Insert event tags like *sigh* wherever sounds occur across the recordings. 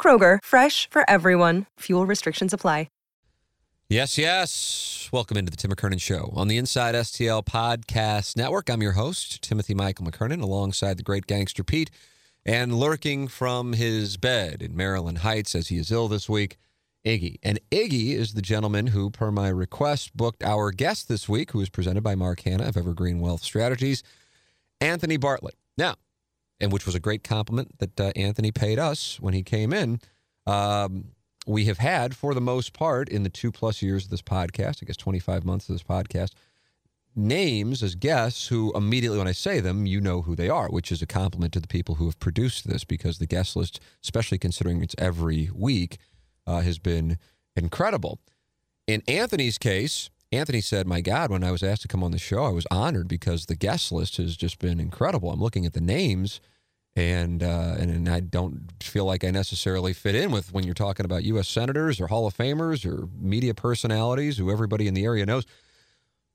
Kroger, fresh for everyone. Fuel restrictions apply. Yes, yes. Welcome into the Tim McKernan Show on the Inside STL Podcast Network. I'm your host, Timothy Michael McKernan, alongside the great gangster Pete, and lurking from his bed in Maryland Heights as he is ill this week, Iggy. And Iggy is the gentleman who, per my request, booked our guest this week, who is presented by Mark Hannah of Evergreen Wealth Strategies, Anthony Bartlett. Now, and which was a great compliment that uh, Anthony paid us when he came in. Um, we have had, for the most part, in the two plus years of this podcast, I guess 25 months of this podcast, names as guests who immediately, when I say them, you know who they are, which is a compliment to the people who have produced this because the guest list, especially considering it's every week, uh, has been incredible. In Anthony's case, Anthony said, My God, when I was asked to come on the show, I was honored because the guest list has just been incredible. I'm looking at the names and uh, and, and I don't feel like I necessarily fit in with when you're talking about U.S. senators or Hall of Famers or media personalities who everybody in the area knows.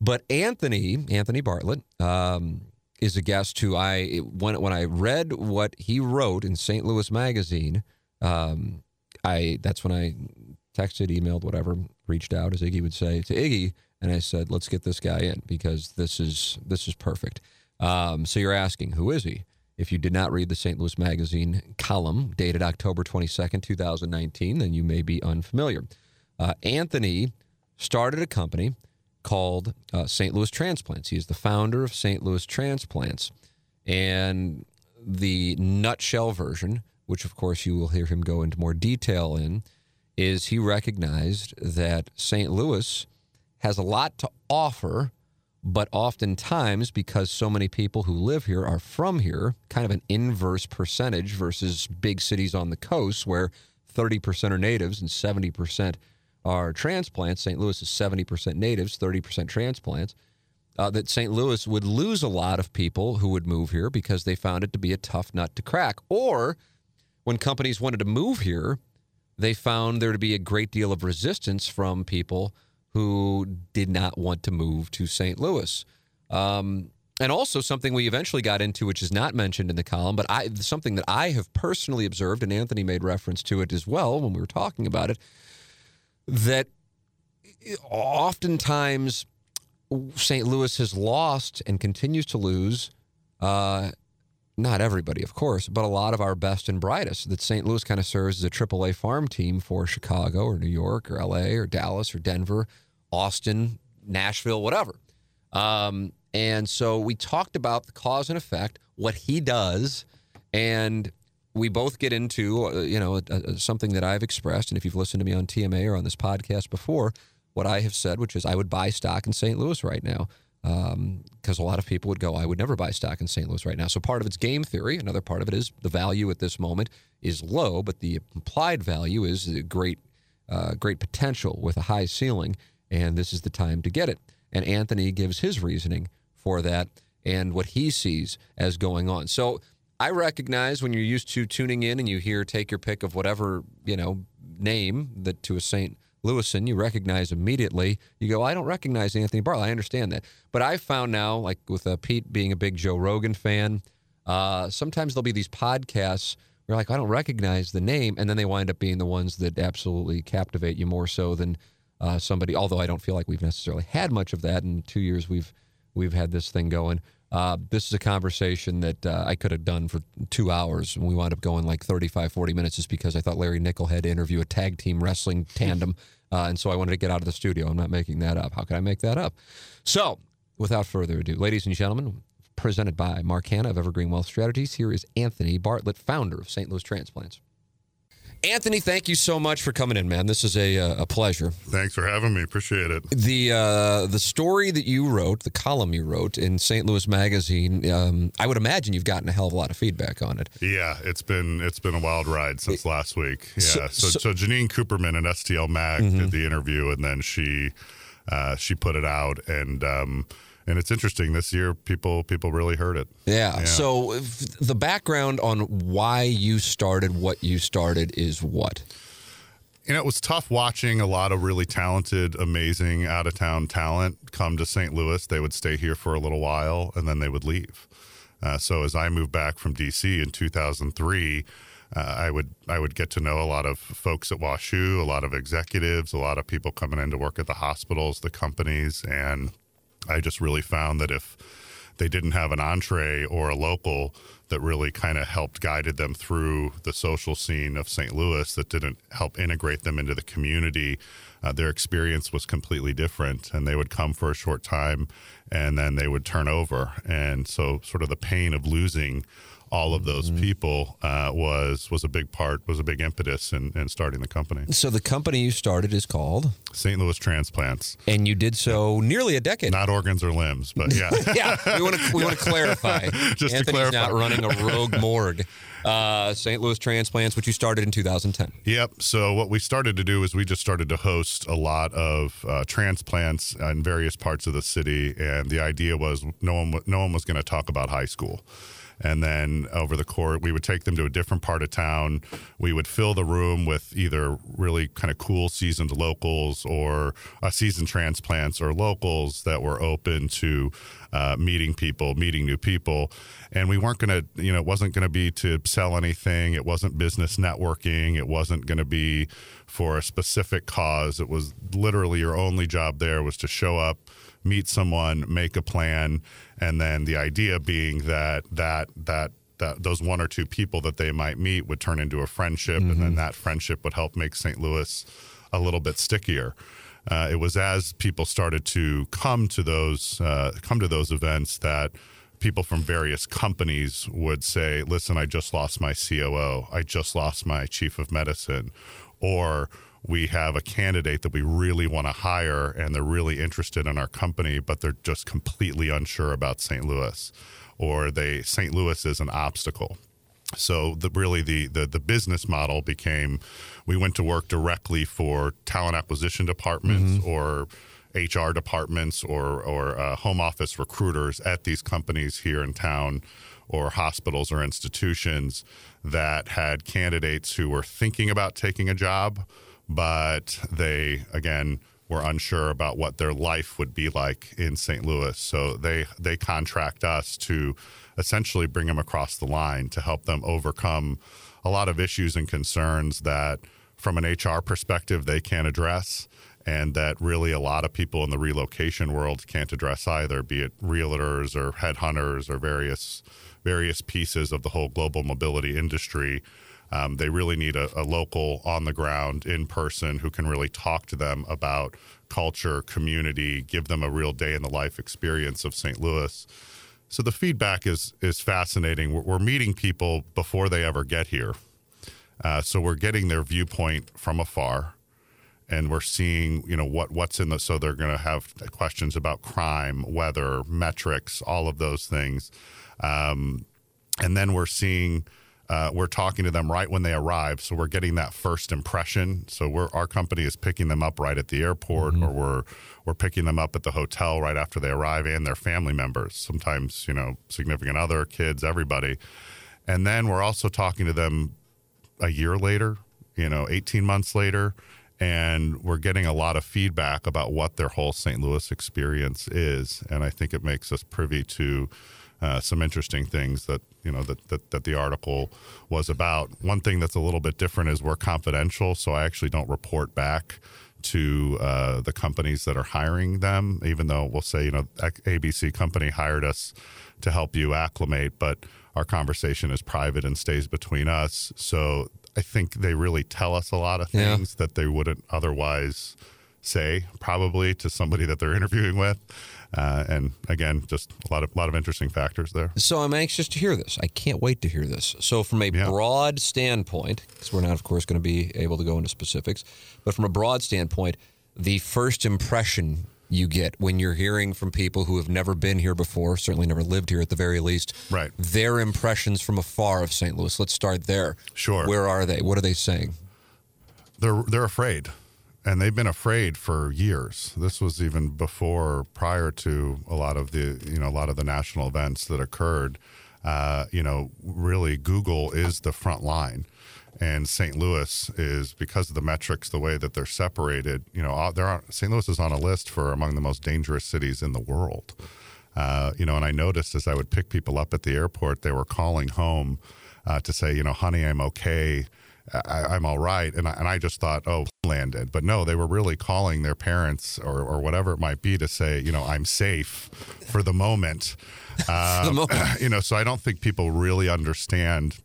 But Anthony Anthony Bartlett um, is a guest who I when when I read what he wrote in St. Louis Magazine, um, I that's when I texted, emailed, whatever, reached out as Iggy would say to Iggy, and I said, let's get this guy in because this is this is perfect. Um, so you're asking, who is he? If you did not read the St. Louis Magazine column dated October 22nd, 2019, then you may be unfamiliar. Uh, Anthony started a company called uh, St. Louis Transplants. He is the founder of St. Louis Transplants. And the nutshell version, which of course you will hear him go into more detail in, is he recognized that St. Louis has a lot to offer but oftentimes, because so many people who live here are from here, kind of an inverse percentage versus big cities on the coast where 30% are natives and 70% are transplants. St. Louis is 70% natives, 30% transplants. Uh, that St. Louis would lose a lot of people who would move here because they found it to be a tough nut to crack. Or when companies wanted to move here, they found there to be a great deal of resistance from people who did not want to move to St. Louis. Um, and also something we eventually got into, which is not mentioned in the column, but I something that I have personally observed, and Anthony made reference to it as well when we were talking about it, that oftentimes St. Louis has lost and continues to lose. Uh, not everybody, of course, but a lot of our best and brightest. That St. Louis kind of serves as a AAA farm team for Chicago or New York or LA or Dallas or Denver Austin, Nashville, whatever. Um, and so we talked about the cause and effect, what he does, and we both get into uh, you know something that I've expressed, and if you've listened to me on TMA or on this podcast before, what I have said, which is I would buy stock in St. Louis right now, because um, a lot of people would go, I would never buy stock in St. Louis right now. So part of it's game theory, another part of it is the value at this moment is low, but the implied value is great, uh, great potential with a high ceiling and this is the time to get it. And Anthony gives his reasoning for that and what he sees as going on. So I recognize when you're used to tuning in and you hear take your pick of whatever, you know, name that to a St. Louisan, you recognize immediately. You go, I don't recognize Anthony Bartlett. I understand that. But I've found now, like with uh, Pete being a big Joe Rogan fan, uh, sometimes there'll be these podcasts where like, I don't recognize the name. And then they wind up being the ones that absolutely captivate you more so than uh, somebody. Although I don't feel like we've necessarily had much of that in two years. We've we've had this thing going. Uh, this is a conversation that uh, I could have done for two hours, and we wound up going like 35, 40 minutes just because I thought Larry Nickel had to interview a tag team wrestling *laughs* tandem Uh, and so I wanted to get out of the studio. I'm not making that up. How can I make that up? So, without further ado, ladies and gentlemen, presented by Mark Hannah of Evergreen Wealth Strategies, here is Anthony Bartlett, founder of St. Louis Transplants. Anthony, thank you so much for coming in, man. This is a, uh, a pleasure. Thanks for having me. Appreciate it. The uh, the story that you wrote, the column you wrote in St. Louis Magazine, um, I would imagine you've gotten a hell of a lot of feedback on it. Yeah, it's been it's been a wild ride since it, last week. Yeah, so, so, so Janine Cooperman and STL Mag mm-hmm. did the interview, and then she uh, she put it out, and um, and it's interesting this year people people really heard it yeah, yeah. so the background on why you started what you started is what you know, it was tough watching a lot of really talented, amazing out of town talent come to St. Louis. They would stay here for a little while and then they would leave. Uh, so as I moved back from DC in 2003, uh, I would I would get to know a lot of folks at WashU, a lot of executives, a lot of people coming in to work at the hospitals, the companies, and I just really found that if they didn't have an entree or a local that really kind of helped guided them through the social scene of St. Louis that didn't help integrate them into the community. Uh, their experience was completely different, and they would come for a short time and then they would turn over. And so, sort of the pain of losing all of those mm-hmm. people uh, was was a big part, was a big impetus in, in starting the company. So the company you started is called St. Louis Transplants, and you did so yeah. nearly a decade. Not organs or limbs, but *laughs* yeah, yeah. We want *laughs* to we want to clarify. Just Anthony's to clarify, not running a rogue morgue. *laughs* Uh, St. Louis Transplants, which you started in 2010. Yep. So what we started to do is we just started to host a lot of uh, transplants in various parts of the city, and the idea was no one no one was going to talk about high school and then over the court we would take them to a different part of town. We would fill the room with either really kind of cool seasoned locals or uh, seasoned transplants or locals that were open to uh, meeting people meeting new people. And we weren't going to you know it wasn't going to be to sell anything. It wasn't business networking. It wasn't going to be for a specific cause. It was literally your only job there was to show up meet someone, make a plan, and then the idea being that that that that those one or two people that they might meet would turn into a friendship, mm-hmm. and then mm-hmm. that friendship would help make St. Louis a little bit stickier. Uh, it was as people started to come to those uh, come to those events that people from various companies would say, "Listen, I just lost my COO. I just lost my chief of medicine," or we have a candidate that we really want to hire and they're really interested in our company, but they're just completely unsure about St. Louis, or they St. Louis is an obstacle. So the, really the, the the business model became we went to work directly for talent acquisition departments mm-hmm. or HR departments or or uh, home office recruiters at these companies here in town or hospitals or institutions that had candidates who were thinking about taking a job but they again were unsure about what their life would be like in St. Louis. So they they contract us to essentially bring them across the line to help them overcome a lot of issues and concerns that from an HR perspective they can't address and that really a lot of people in the relocation world can't address either, be it realtors or headhunters or various various pieces of the whole global mobility industry um, they really need a, a local on the ground in person who can really talk to them about culture, community, give them a real day in the life experience of St. Louis. So the feedback is is fascinating. We're, we're meeting people before they ever get here, uh, so we're getting their viewpoint from afar, and we're seeing you know what what's in the. So they're going to have questions about crime, weather, metrics, all of those things, um, and then we're seeing uh, we're talking to them right when they arrive, so we're getting that first impression. So we're our company is picking them up right at the airport, mm-hmm. or we're we're picking them up at the hotel right after they arrive, and their family members. Sometimes you know significant other, kids, everybody, and then we're also talking to them a year later, you know, 18 months later, and we're getting a lot of feedback about what their whole St. Louis experience is, and I think it makes us privy to uh, some interesting things that you know that, that that the article was about. One thing that's a little bit different is we're confidential, so I actually don't report back to uh, the companies that are hiring them. Even though we'll say you know ABC company hired us to help you acclimate, but our conversation is private and stays between us. So I think they really tell us a lot of Yeah. things that they wouldn't otherwise say, probably to somebody that they're interviewing with. Uh, and again, just a lot of lot of interesting factors there. So I'm anxious to hear this. I can't wait to hear this. So from a Yeah. broad standpoint, because we're not, of course, going to be able to go into specifics, but from a broad standpoint, the first impression you get when you're hearing from people who have never been here before, certainly never lived here at the very least, Right. Their impressions from afar of St. Louis. Let's start there. Sure. Where are they? What are they saying? they're they're afraid and they've been afraid for years. This was even before prior to a lot of the you know a lot of the national events that occurred. Uh, you know really google is the front line. And st louis is because of the metrics the way that they're separated you know uh, there are st louis is on a list for among the most dangerous cities in the world. Uh, you know and i noticed as i would pick people up at the airport they were calling home uh, to say you know honey i'm okay I, I'm all right. And I, and I just thought, oh, *laughs* landed. But no, they were really calling their parents or, or whatever it might be to say, you know, I'm safe for the moment. *laughs* the Um, moment. *clears throat* you know, so I don't think people really understand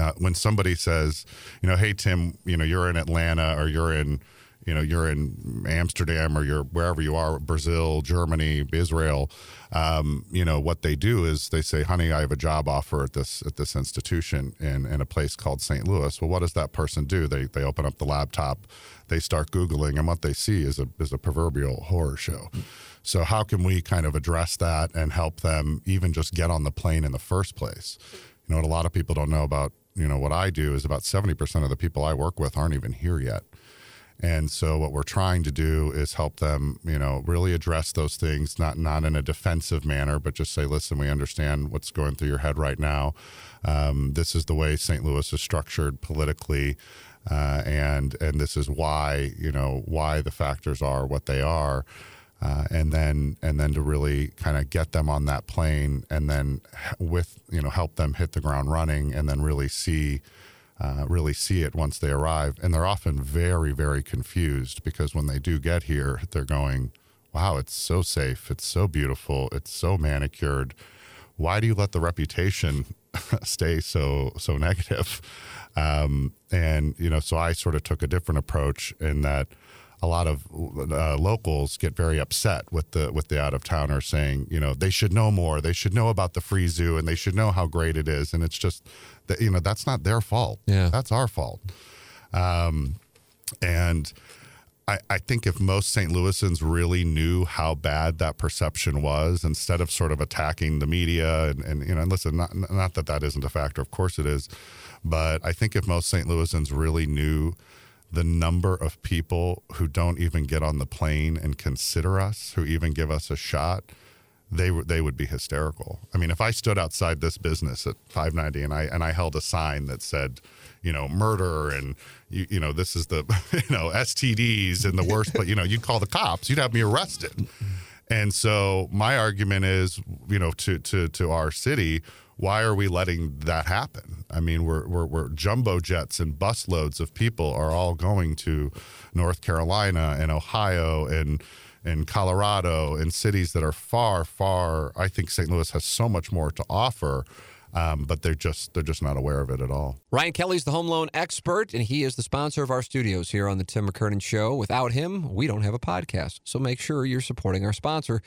uh, when somebody says, you know, hey, Tim, you know, you're in Atlanta or you're in, you know, you're in Amsterdam or you're wherever you are, Brazil, Germany, Israel. Um, you know, what they do is they say, honey, I have a job offer at this at this institution in, in a place called St. Louis. Well, what does that person do? They they open up the laptop, they start Googling, and what they see is a is a proverbial horror show. So how can we kind of address that and help them even just get on the plane in the first place? You know, what a lot of people don't know about, you know, what I do is about 70% of the people I work with aren't even here yet. And so what we're trying to do is help them, you know, really address those things, not not in a defensive manner, but just say, listen, we understand what's going through your head right now. Um, this is the way St. Louis is structured politically, uh, and and this is why, you know, why the factors are what they are. Uh, and then and then to really kind of get them on that plane and then with you know help them hit the ground running and then really see uh, really see it once they arrive. And they're often very very confused because when they do get here they're going wow it's so safe. It's so beautiful. It's so manicured. Why do you let the reputation *laughs* stay so so negative? Um, and you know so i sort of took a different approach in that a lot of uh, locals get very upset with the with the out of towners saying, you know, they should know more. They should know about the free zoo and they should know how great it is. And it's just that you know that's not their fault. Yeah. that's our fault. Um, and I, I think if most St. Louisans really knew how bad that perception was, instead of sort of attacking the media and, and you know, and listen, not not that that isn't a factor, of course it is, but I think if most St. Louisans really knew the number of people who don't even get on the plane and consider us, who even give us a shot, they they would be hysterical. I mean, if I stood outside this business at 590 and I and I held a sign that said, you know, murder and you, you know this is the *laughs* you know STDs and the worst, but you know you'd call the cops, you'd have me arrested. And so my argument is, you know, to to to our city, why are we letting that happen? I mean, we're we're, we're jumbo jets and busloads of people are all going to North Carolina and Ohio and and Colorado and cities that are far, far. I think St. Louis has so much more to offer, um, but they're just they're just not aware of it at all. Ryan Kelley's the home loan expert, and he is the sponsor of our studios here on the Tim McKernan Show. Without him, we don't have a podcast. So make sure you're supporting our sponsor,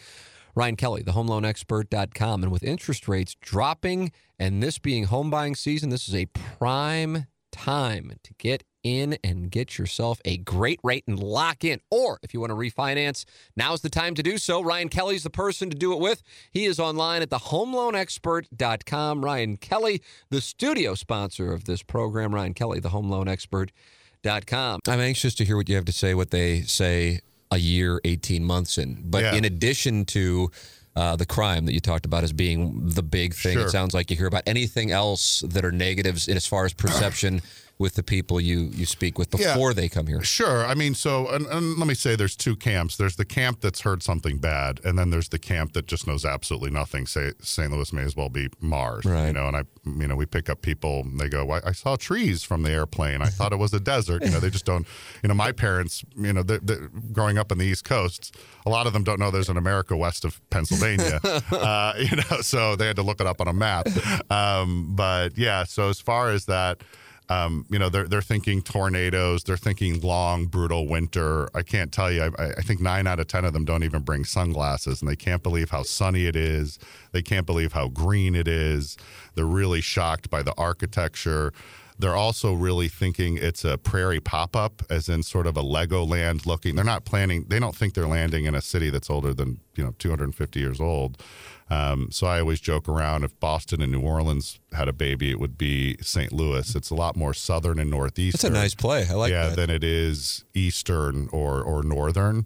Ryan Kelley, the homeloanexpert.com. And with interest rates dropping and this being home buying season, this is a prime time to get in and get yourself a great rate and lock in. Or if you want to refinance, now's the time to do so. Ryan Kelley's the person to do it with. He is online at thehomeloanexpert.com. Ryan Kelley, the studio sponsor of this program. Ryan Kelley, the homeloanexpert.com. I'm anxious to hear what you have to say, what they say a year, 18 months in. But Yeah. in addition to uh, the crime that you talked about as being the big thing, Sure. it sounds like you hear about anything else that are negatives in as far as perception with the people you, you speak with Yeah. before they come here. Sure. I mean, so, and, and let me say there's two camps. There's the camp that's heard something bad, and then there's the camp that just knows absolutely nothing. Say St. Louis may as well be Mars, Right. you know, and I, you know, we pick up people, and they go, I, I saw trees from the airplane. I thought it was a desert. You know, they just don't, you know, my parents, you know, they they growing up in the East Coast, a lot of them don't know there's an America west of Pennsylvania, *laughs* uh, *laughs* you know, so they had to look it up on a map. Um, but yeah, so as far as that, Um, you know, they're they're thinking tornadoes. They're thinking long, brutal winter. I can't tell you. I, I think nine out of ten of them don't even bring sunglasses, and they can't believe how sunny it is. They can't believe how green it is. They're really shocked by the architecture. They're also really thinking it's a prairie pop up, as in sort of a Legoland looking. They're not planning, they don't think they're landing in a city that's older than, you know, 250 years old. Um, so I always joke around if Boston and New Orleans had a baby, it would be St. Louis. It's a lot more southern and northeast. That's a nice play. I like it. yeah, that. than it is eastern or, or northern.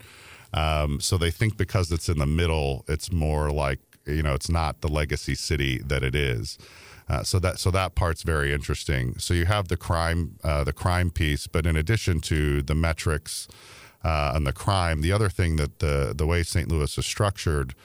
Um, so they think because it's in the middle, it's more like, you know, it's not the legacy city that it is. Uh, so that so that part's very interesting. So you have the crime uh, the crime piece, but in addition to the metrics uh, and the crime, the other thing that the the way St. Louis is structured,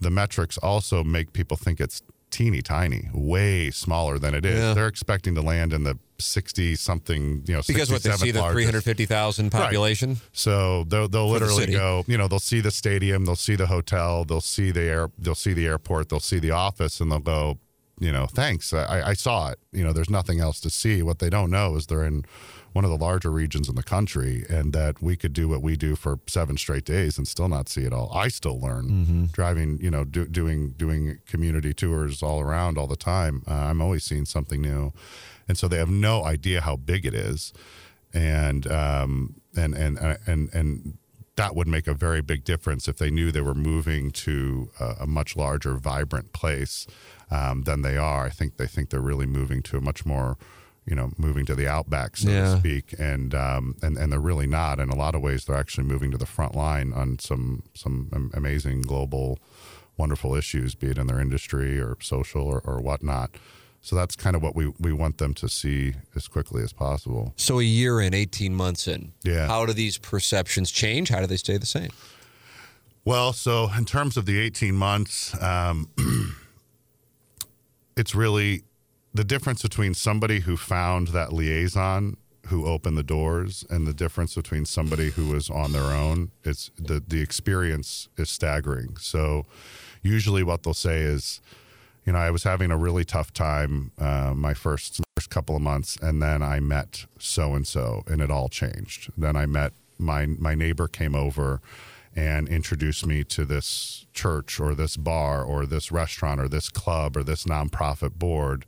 the metrics also make people think it's teeny tiny, way smaller than it is. Yeah. They're expecting to land in the sixty something, you know, because what they see 67th the 350,000 population. So they'll they'll For the literally go, you know, they'll see the stadium, they'll see the hotel, they'll see the air, they'll see the airport, they'll see the office, and they'll go, you know, thanks, I, I saw it. You know, there's nothing else to see. What they don't know is they're in one of the larger regions in the country, and that we could do what we do for seven straight days and still not see it all. I still learn driving, you know, do, doing doing community tours all around all the time. Uh, I'm always seeing something new, and so they have no idea how big it is and um, and and and and that would make a very big difference if they knew they were moving to a, a much larger, vibrant place um, than they are. I think they think they're really moving to a much more, you know, moving to the outback, so Yeah. to speak, and um, and and they're really not. In a lot of ways, they're actually moving to the front line on some some amazing global, wonderful issues, be it in their industry or social or, or whatnot. So that's kind of what we, we want them to see as quickly as possible. So a year in, 18 months in. Yeah. How do these perceptions change? How do they stay the same? Well, so in terms of the 18 months, um, *clears throat* it's really the difference between somebody who found that liaison who opened the doors and the difference between somebody who was on their own. It's the, the experience is staggering. So usually what they'll say is, you know, I was having a really tough time uh, my first first couple of months, and then I met so and so, and it all changed. Then I met my my neighbor came over and introduced me to this church or this bar or this restaurant or this club or this nonprofit board.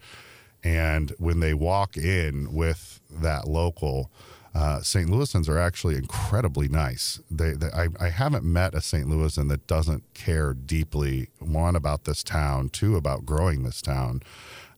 And when they walk in with that local, uh, St. Louisans are actually incredibly nice. They, they I, I haven't met a St. Louisan that doesn't care deeply one about this town, two about growing this town.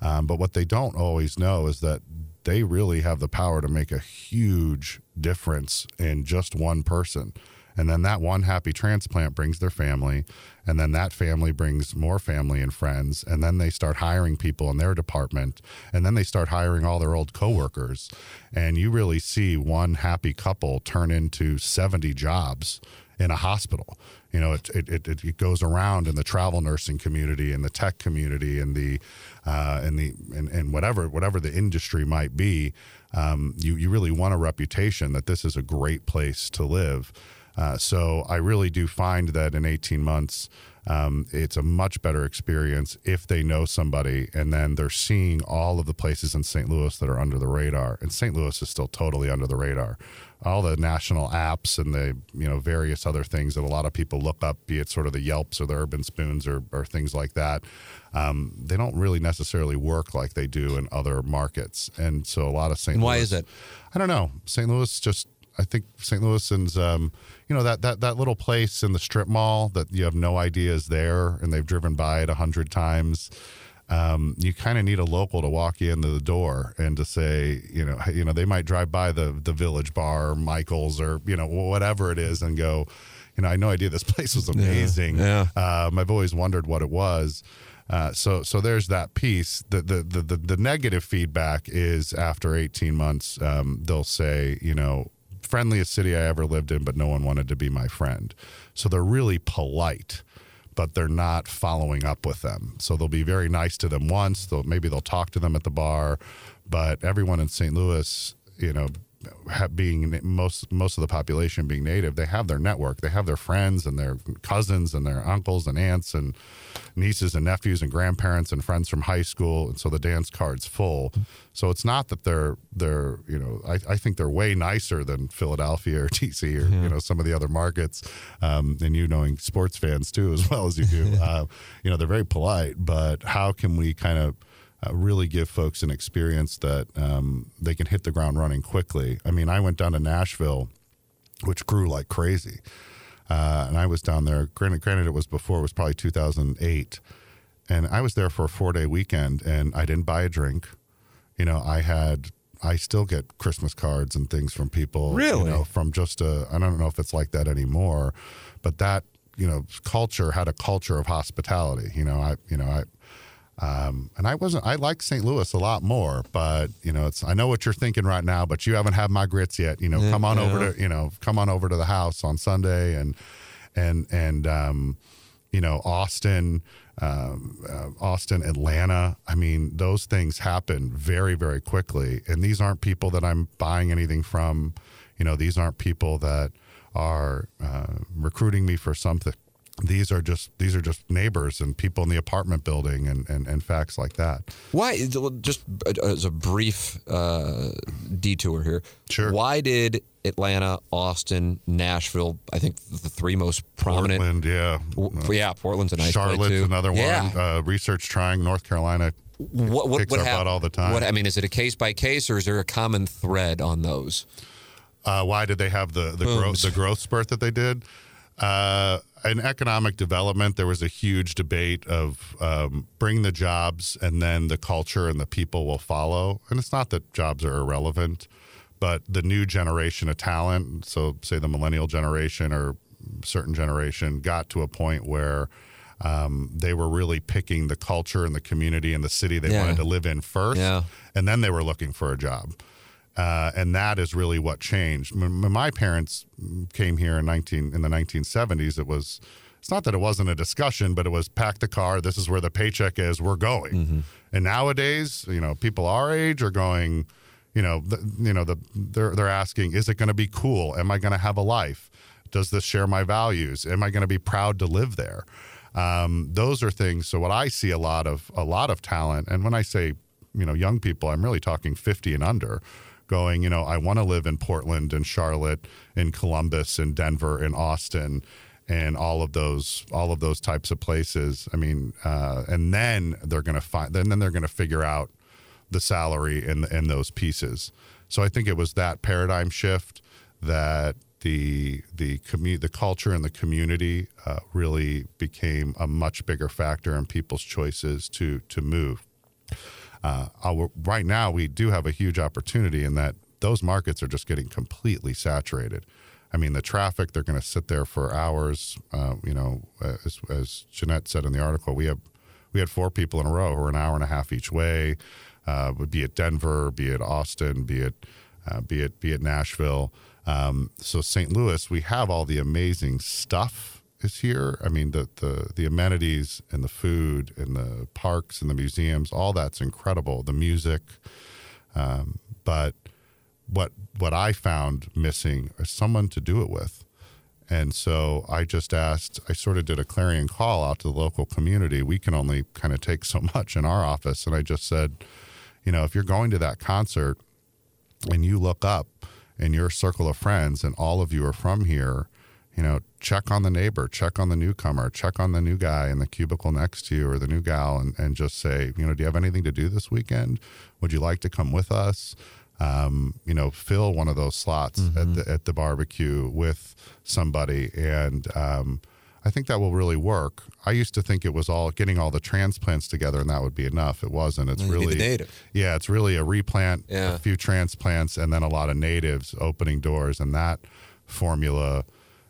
Um, but what they don't always know is that they really have the power to make a huge difference in just one person. And then that one happy transplant brings their family, and then that family brings more family and friends, and then they start hiring people in their department, and then they start hiring all their old coworkers, and you really see one happy couple turn into 70 jobs in a hospital. You know, it, it, it, it goes around in the travel nursing community and the tech community and the uh, and the and, and whatever whatever the industry might be. Um, you you really want a reputation that this is a great place to live. Uh, so I really do find that in 18 months, um, it's a much better experience if they know somebody and then they're seeing all of the places in St. Louis that are under the radar. And St. Louis is still totally under the radar. All the national apps and the you know various other things that a lot of people look up, be it sort of the Yelps or the Urban Spoons or, or things like that, um, they don't really necessarily work like they do in other markets. And so a lot of St. And why Louis- is it? I don't know. St. Louis just I think St. Louisans, um, you know, that, that that little place in the strip mall that you have no idea is there, and they've driven by it a hundred times. Um, you kind of need a local to walk you into the door and to say, you know, you know, they might drive by the the Village Bar, or Michaels, or you know, whatever it is, and go, you know, I had no idea this *laughs* place was amazing. yeah. Um, I've always wondered what it was. Uh, so so there's that piece. The, the the the the negative feedback is after 18 months, um, they'll say, you know, friendliest city I ever lived in, but no one wanted to be my friend. So they're really polite, but they're not following up with them. So they'll be very nice to them once. They'll maybe they'll talk to them at the bar, but everyone in St. Louis, you know, being most most of the population being native, they have their network, they have their friends and their cousins and their uncles and aunts and nieces and nephews and grandparents and friends from high school, and so the dance card's full. So it's not that they're they're you know I, I think they're way nicer than Philadelphia or *laughs* DC or yeah. you know some of the other markets, um, and you knowing sports fans too as well as you do. *laughs* uh, you know they're very polite, but how can we kind of uh, really give folks an experience that um, they can hit the ground running quickly. I mean, I went down to Nashville, which grew like crazy, uh, and I was down there. Granted, granted, it was before it was probably 2008, and I was there for a four day weekend, and I didn't buy a drink. You know, I had I still get Christmas cards and things from people. Really? You know, from just a, I don't know if it's like that anymore, but that, you know, culture had a culture of hospitality. You know, I, you know, I, um, and I wasn't. I like St. Louis a lot more, but you know, it's. I know what you're thinking right now, but you haven't had my grits yet. You know, yeah, come on yeah. over to you know, come on over to the house on Sunday, and and and um, you know, Austin, um, uh, Austin, Atlanta. I mean, those things happen very very quickly, and these aren't people that I'm buying anything from. You know, these aren't people that are uh, recruiting me for something these are just these are just neighbors and people in the apartment building and and, and facts like that. Why? Just as a brief uh, detour here. Sure. Why did Atlanta, Austin, Nashville? I think the three most prominent. Portland, yeah, w- yeah. Portland's a nice Charlotte's too. another one. Yeah. Uh, research trying North Carolina. What what, what our hap- butt all the time. What I mean is it a case by case or is there a common thread on those? Uh, why did they have the the growth the growth spurt that they did? Uh, in economic development, there was a huge debate of um, bring the jobs and then the culture and the people will follow. And it's not that jobs are irrelevant, but the new generation of talent, so say the millennial generation or certain generation, got to a point where um, they were really picking the culture and the community and the city they Yeah. wanted to live in first, Yeah. and then they were looking for a job. Uh, and that is really what changed. When, my parents came here in 19 in the 1970s, it was it's not that it wasn't a discussion, but it was pack the car. This is where the paycheck is. We're going. And nowadays, you know, people our age are going. You know, the, you know, the they're they're asking, is it going to be cool? Am I going to have a life? Does this share my values? Am I going to be proud to live there? Um, those are things. So what I see a lot of a lot of talent, and when I say you know young people, I'm really talking 50 and under going, you know, I want to live in Portland and Charlotte, in Columbus, and Denver, and Austin, and all of those all of those types of places. I mean, uh, and then they're going to find then then they're going to figure out the salary and and those pieces. So I think it was that paradigm shift that the the commu- the culture and the community uh, really became a much bigger factor in people's choices to to move uh, right now we do have a huge opportunity in that those markets are just getting completely saturated. I mean, the traffic, they're going to sit there for hours. Uh, you know, as, as Jeannette said in the article, we have we had four people in a row who were an hour and a half each way, uh, be it Denver, be it Austin, be it uh, be it be it Nashville. Um, so St. Louis, we have all the amazing stuff is here. I mean, the, the the amenities and the food and the parks and the museums, all that's incredible. The music, um, but what what I found missing is someone to do it with. And so I just asked, I sort of did a clarion call out to the local community. We can only kind of take *laughs* so much in our office. And I just said, you know, if you're going to that concert and you look up in your circle of friends and all of you are from here, you know, check on the neighbor, check on the newcomer, check on the new guy in the cubicle next to you or the new gal and, and just say, you know, do you have anything to do this weekend? Would you like to come with us? Um, you know, fill one of those slots at the at the barbecue with somebody and um, I think that will really work. I used to think it was all getting all the transplants together and that would be enough. It wasn't. It's You need really native. yeah, it's really a replant, Yeah. a few transplants, and then a lot of natives opening doors, and that formula,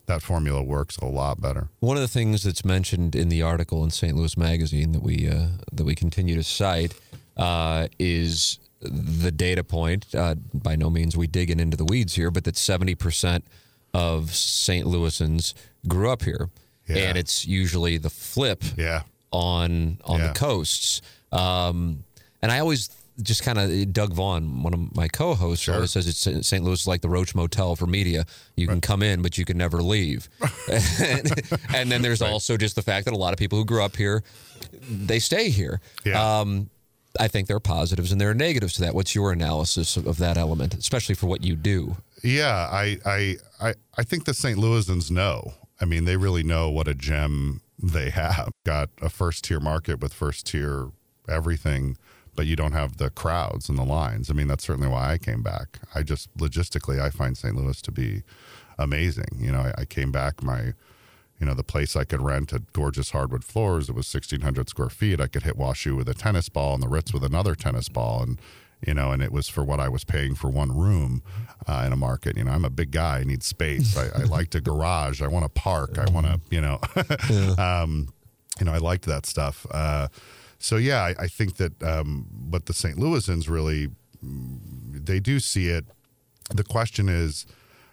that formula works a lot better. One of the things that's mentioned in the article in St. Louis Magazine that we uh, that we continue to cite uh, is the data point. Uh, by no means we digging into the weeds here, but that seventy percent of St. Louisans grew up here, Yeah. and it's usually the flip Yeah, on on Yeah. the coasts. Um, and I always just kind of Doug Vaughn, one of my co-hosts, Sure. always says it's St. Louis is like the Roach Motel for media. You can come in, but you can never leave. and, *laughs* *laughs* and then there's also just the fact that a lot of people who grew up here, they stay here. Yeah. Um, I think there are positives and there are negatives to that. What's your analysis of, of that element, especially for what you do? Yeah, I, I, I, I think the St. Louisans know. I mean, they really know what a gem they have. Got a first tier market with first tier everything, but you don't have the crowds and the lines. I mean, that's certainly why I came back. I just logistically, I find St. Louis to be amazing. You know, I, I came back, my, you know, the place I could rent had gorgeous hardwood floors. It was 1,600 square feet. I could hit Washu with a tennis ball and the Ritz with another tennis ball. And, you know, and it was for what I was paying for one room uh, in a market. You know, I'm a big guy. I need space. I, I like to garage. I want to park. I want to, you know, *laughs* um, you know, I liked that stuff. Uh, so yeah, I, I think that um, what the St. Louisans really they do see it. The question is,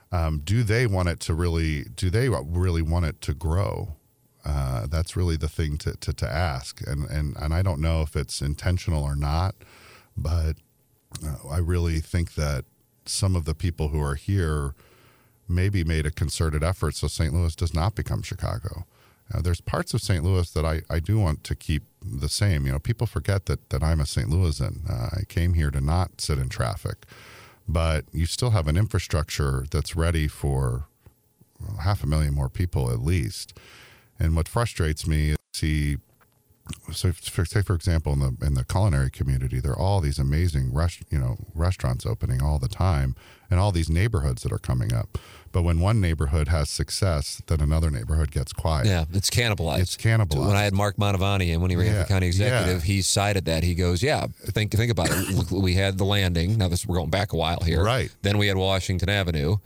um, do they want it to really? Do they really want it to grow? Uh, that's really the thing to, to, to ask, and and and I don't know if it's intentional or not, but uh, I really think that some of the people who are here maybe made a concerted effort so St. Louis does not become Chicago. Uh, there's parts of St. Louis that I, I do want to keep the same. You know, people forget that that I'm a St. Louisan. Uh, I came here to not sit in traffic, but you still have an infrastructure that's ready for well, half a million more people at least. And what frustrates me is see so for, say for example in the in the culinary community there are all these amazing rest, you know restaurants opening all the time and all these neighborhoods that are coming up but when one neighborhood has success then another neighborhood gets quiet Yeah, it's cannibalized. It's cannibalized. When I had Mark Mantovani and when he ran Yeah, for county executive, yeah. he cited that. He goes, "Yeah, think think about it. *coughs* We had the landing. Now this we're going back a while here. Right. Then we had Washington Avenue,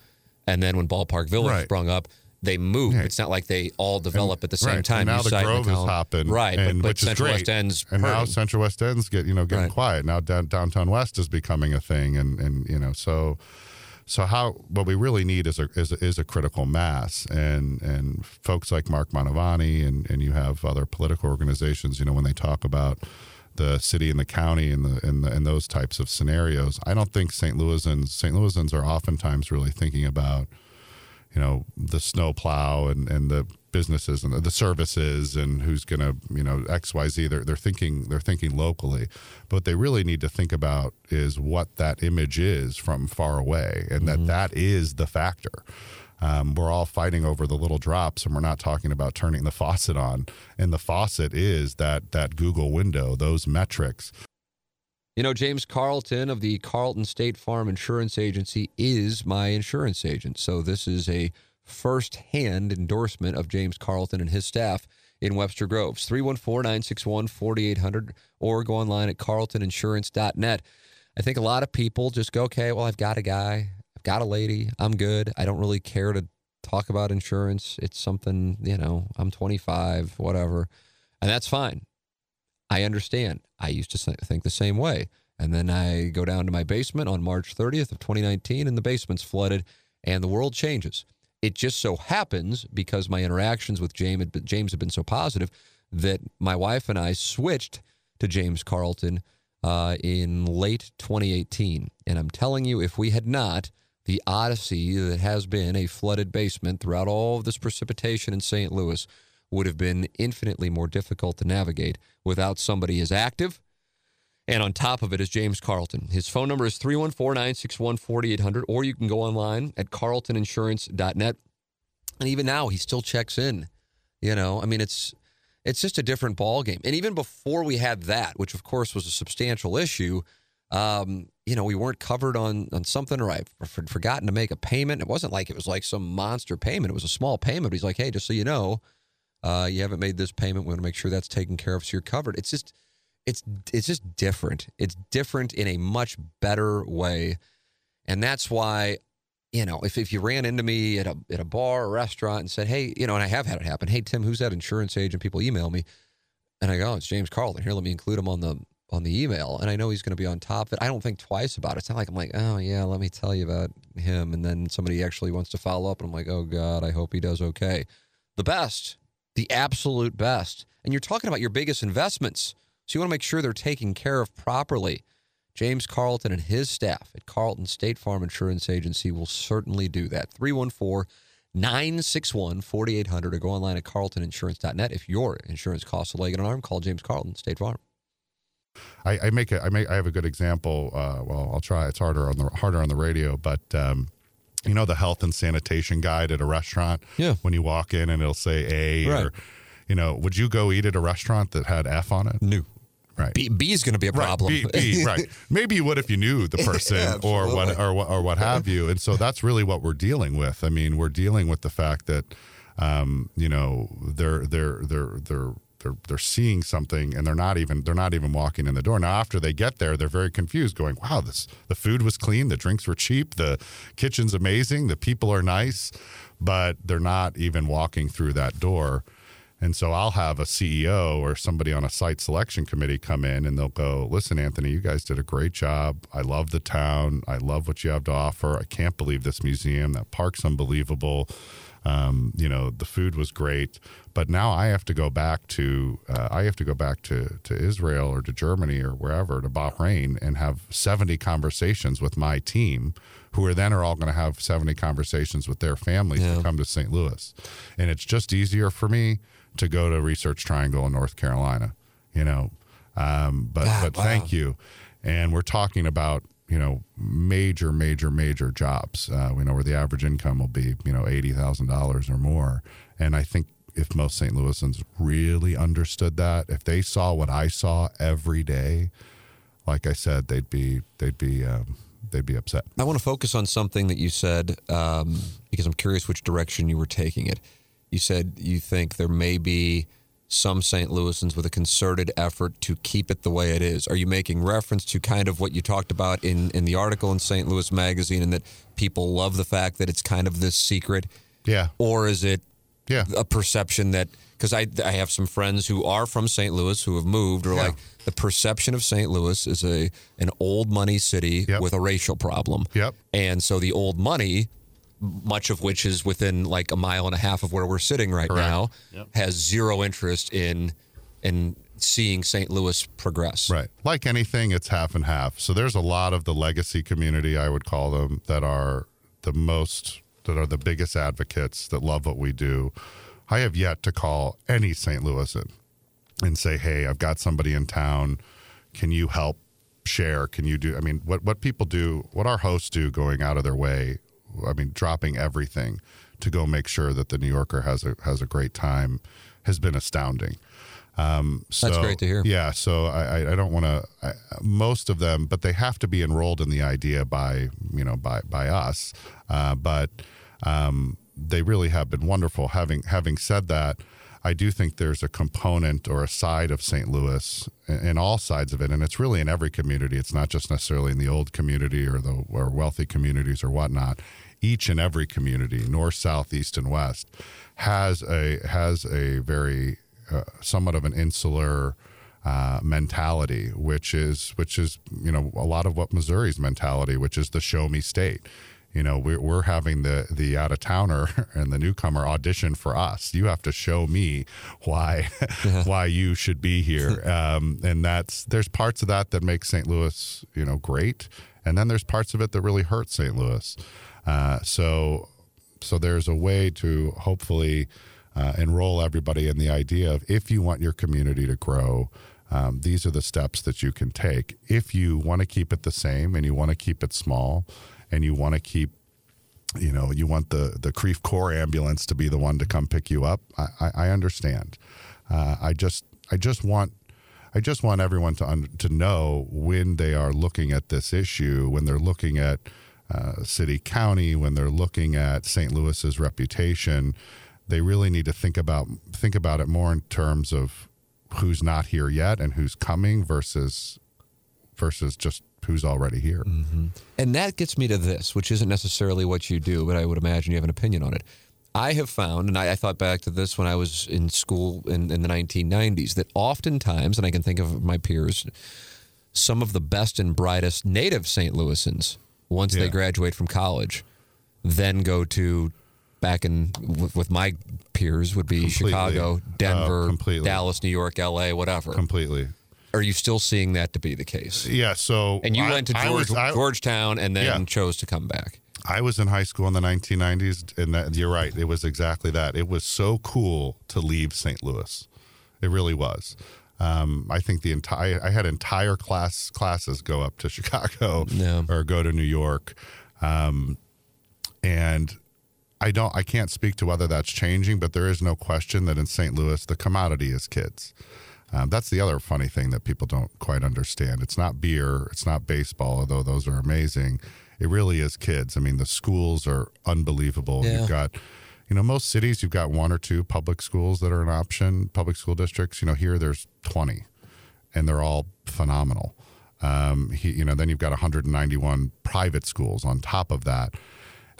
and then when Ballpark Village Right. sprung up, they moved. Yeah. It's not like they all develop at the same right. time. And now You the Grove is column- hopping, right? and, but, but which is Central. West End's and now. Central West End's get you know getting Right. quiet. Now down, downtown West is becoming a thing, and and you know so so how what we really need is a is is a critical mass, and and folks like Mark Mantovani, and and you have other political organizations. You know when they talk about the city and the county and the and the, and those types of scenarios, I don't think St. Louisans St. Louisans are oftentimes really thinking about you know the snow plow and, and the businesses and the, services and who's going to you know xyz they're, they're thinking they're thinking locally. But what they really need to think about is what that image is from far away and that that is the factor. Um, we're all fighting over the little drops and we're not talking about turning the *laughs* faucet on. And the faucet is that that google window those metrics. You know, James Carlton of the Carlton State Farm Insurance Agency is my insurance agent. So this is a first-hand endorsement of James Carlton and his staff in Webster Groves. 314-961-4800 or go online at carltoninsurance.net. I think a lot of people just go, okay, well, I've got a guy, I've got a lady, I'm good. I don't really care to talk about insurance. It's something, you know, I'm 25, whatever. And that's fine. I understand. I used to think the same way. And then I go down to my basement on March 30th of 2019 and the basement's flooded and the world changes. It just so happens because my interactions with James James have been so positive that my wife and I switched to James Carlton uh, in late 2018. And I'm telling you, if we had not, the odyssey that has been a flooded basement throughout all of this precipitation in St. Louis would have been infinitely more difficult to navigate without somebody as active. And on top of it is James Carlton. His phone number is 314 961 4800, or you can go online at carltoninsurance.net. And even now, he still checks in. You know, I mean, it's it's just a different ball game. And even before we had that, which of course was a substantial issue, um, you know, we weren't covered on on something, or I've forgotten to make a payment. It wasn't like it was like some monster payment. It was a small payment. But he's like, hey, just so you know, uh, you haven't made this payment. We want to make sure that's taken care of, so you're covered. It's just, it's it's just different. It's different in a much better way, and that's why, you know, if if you ran into me at a at a bar or restaurant and said, hey, you know, and I have had it happen. Hey, Tim, who's that insurance agent? People email me, and I go, oh, it's James Carlton. Here, let me include him on the on the email, and I know he's going to be on top of it. I don't think twice about it. It's not like I'm like, oh yeah, let me tell you about him, and then somebody actually wants to follow up, and I'm like, oh god, I hope he does okay. The best, the absolute best, and you're talking about your biggest investments, so you want to make sure they're taken care of properly. James Carlton and his staff at Carlton State Farm Insurance Agency will certainly do that. 314 961 4800 or go online at carltoninsurance.net. If your insurance costs a leg and an arm, call James Carlton State Farm. I, I make a, I make I have a good example. Uh, well, I'll try. It's harder on the harder on the radio, but um, you know the health and sanitation guide at a restaurant. Yeah. When you walk in and it'll say A Right. or, you know, would you go eat at a restaurant that had F on it? New. Right. B, B is going to be a problem. Right, B, B, *laughs* right. Maybe you would if you knew the *laughs* person Yeah, or what or what or what have you. And so that's really what we're dealing with. I mean, we're dealing with the fact that um, you know they're they're they're they're they're they're seeing something and they're not even they're not even walking in the door. Now after they get there, they're very confused, going, "Wow, this the food was clean, the drinks were cheap, the kitchen's amazing, the people are nice," but they're not even walking through that door. And so I'll have a CEO or somebody on a site selection committee come in and they'll go, Listen, Anthony, you guys did a great job. I love the town. I love what you have to offer. I can't believe this museum. That park's unbelievable. Um, you know, the food was great. But now I have to go back to uh, I have to go back to, to Israel or to Germany or wherever to Bahrain and have 70 conversations with my team who are then are all going to have 70 conversations with their families Yeah. to come to St. Louis. And it's just easier for me to go to Research Triangle in North Carolina, you know. Um, but God, but wow. thank you. And we're talking about you know major major major jobs. Uh, we know where the average income will be, you know, eighty thousand dollars or more. And I think if most St. Louisans really understood that, if they saw what I saw every day, like I said, they'd be they'd be um, they'd be upset. I want to focus on something that you said um, because I'm curious which direction you were taking it. You said you think there may be some St. Louisans with a concerted effort to keep it the way it is. Are you making reference to kind of what you talked about in, in the article in St. Louis Magazine and that people love the fact that it's kind of this secret? Yeah, Or is it yeah. a perception that because I, I have some friends who are from St. Louis who have moved or Yeah. like the perception of St. Louis is a an old money city Yep. with a racial problem. Yep. And so the old money, much of which is within like a mile and a half of where we're sitting right Correct. now, has zero interest in in seeing St. Louis progress. Right. Like anything, it's half and half. So there's a lot of the legacy community, I would call them, that are the most, that are the biggest advocates that love what we do. I have yet to call any St. Louisan and say, hey, I've got somebody in town. Can you help share? Can you do? I mean, what, what people do, what our hosts do going out of their way, I mean, dropping everything to go make sure that the New Yorker has a, has a great time has been astounding. Um, so, That's great to hear. Yeah, so I, I- don't want to. Most of them, but they have to be enrolled in the idea by you know by by us. Uh, but um, they really have been wonderful. Having having said that, I do think there's a component or a side of St. Louis in in all sides of it, and it's really in every community. It's not just necessarily in the old community or the or wealthy communities or whatnot. Each and every community, north, south, east, and west, has a has a very uh, somewhat of an insular uh, mentality, which is which is you know a lot of what Missouri's mentality, which is the show me state. You know, we're, we're having the the out of towner *laughs* and the newcomer audition for us. You have to show me why *laughs* why you should be here, *laughs* um, and that's there's parts of that that make St. Louis you know great, and then there's parts of it that really hurt St. Louis. Uh, so so there's a way to hopefully uh, enroll everybody in the idea of if you want your community to grow, um, these are the steps that you can take. If you want to keep it the same and you want to keep it small and you want to keep you know, you want the the Creve Coeur ambulance to be the one to come pick you up. I, I, I understand. Uh, I just I just want I just want everyone to un- to know when they are looking at this issue, when they're looking at uh, city county, when they're looking at St. Louis's reputation, they really need to think about think about it more in terms of who's not here yet and who's coming versus versus just who's already here. And that gets me to this, which isn't necessarily what you do, but I would imagine you have an opinion on it. I have found, and I, I thought back to this when I was in school in, in the 1990s, that oftentimes, and I can think of my peers, some of the best and brightest native St. Louisans, once they graduate from college, then go to back in with, with my peers would be Completely. Chicago, Oh, Denver, completely. Dallas, New York, LA, whatever. Completely. are you still seeing that to be the case? Yeah. So And you I- went to George, was- I- Georgetown and then Yeah. chose to come back. I was in high school in the 1990s, and that, you're right. It was exactly that. It was so cool to leave St. Louis. It really was. Um, I think the entire I had entire class classes go up to *laughs* Chicago Yeah. or go to New York, um, and I don't. I can't speak to whether that's changing, but there is no question that in St. Louis the commodity is kids. Um, that's the other funny thing that people don't quite understand. It's not beer, it's not baseball, although those are amazing. It really is kids. I mean, the schools are unbelievable. Yeah. You've got, you know, most cities you've got one or two public schools that are an option, public school districts. You know, here there's 20, and they're all phenomenal. Um, he, you know, then you've got 191 private schools on top of that.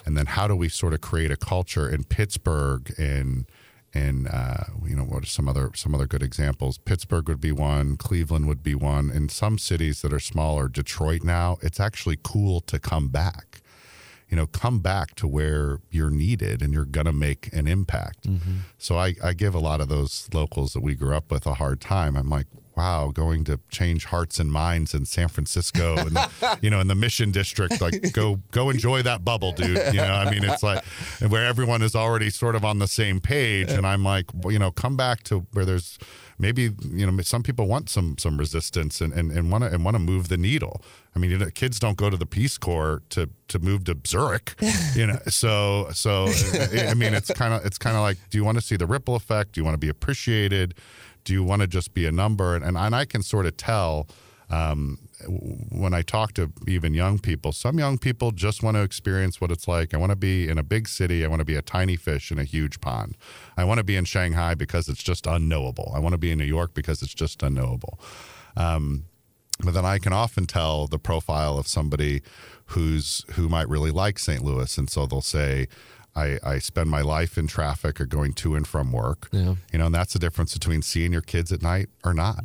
And then how do we sort of create a culture in Pittsburgh and and uh, you know what are some other some other good examples? Pittsburgh would be one, Cleveland would be one. In some cities that are smaller, Detroit now, it's actually cool to come back. You know, come back to where you're needed and you're gonna make an impact. Mm-hmm. So I, I give a lot of those locals that we grew up with a hard time. I'm like, wow, going to change hearts and minds in San Francisco and the, *laughs* you know in the Mission District, like go go enjoy that bubble, dude. You know, I mean, it's like where everyone is already sort of on the same page, and I'm like, well, you know, come back to where there's maybe you know some people want some some resistance and and and want to and want to move the needle. I mean, you know, kids don't go to the Peace Corps to to move to Zurich, you know. *laughs* So so I mean, it's kind of it's kind of like, do you want to see the ripple effect? Do you want to be appreciated? Do you want to just be a number? And and, and I can sort of tell. Um, when I talk to even young people, some young people just want to experience what it's like. I want to be in a big city. I want to be a tiny fish in a huge pond. I want to be in Shanghai because it's just unknowable. I want to be in New York because it's just unknowable. Um, but then I can often tell the profile of somebody who's who might really like St. Louis, and so they'll say, I, I spend my life in traffic or going to and from work. Yeah. You know, and that's the difference between seeing your kids at night or not.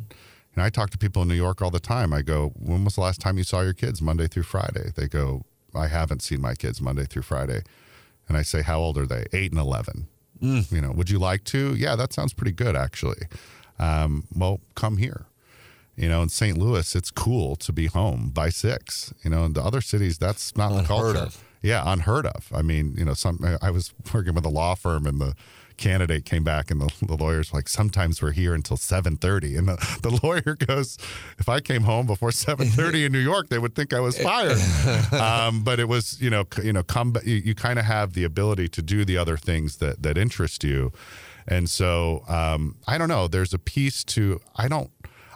And I talk to people in New York all the time. I go, when was the last time you saw your kids Monday through Friday? They go, I haven't seen my kids Monday through Friday. And I say, how old are they? Eight and 11. You know, would you like to? Yeah, that sounds pretty good, actually. Um, well, come here. You know, in St. Louis, it's cool to be home by six. You know, in the other cities, that's not the culture. of. Yeah, unheard of. I mean, you know, some I was working with a law firm and the candidate came back and the, the lawyer's like, sometimes we're here until 7.30. And the, the *laughs* lawyer goes, if I came home before 7.30 in New York, they would think I was *laughs* fired. um, but it was, you know, you know, come, you, you kind of have the ability to do the other things that, that interest you. And so um, I don't know, there's a piece to, I don't,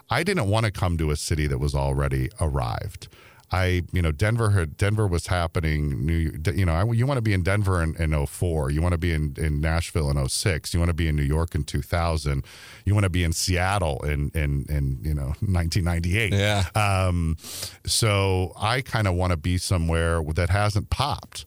I didn't want to come to a city that was already arrived. I, you know, Denver had Denver was happening. New, you know, I, you want to be in Denver in, in 04. You want to be in, in Nashville in 06. You want to be in New York in 2000. You want to be in Seattle in, in, in you know, 1998. Yeah. Um, so I kind of want to be somewhere that hasn't popped.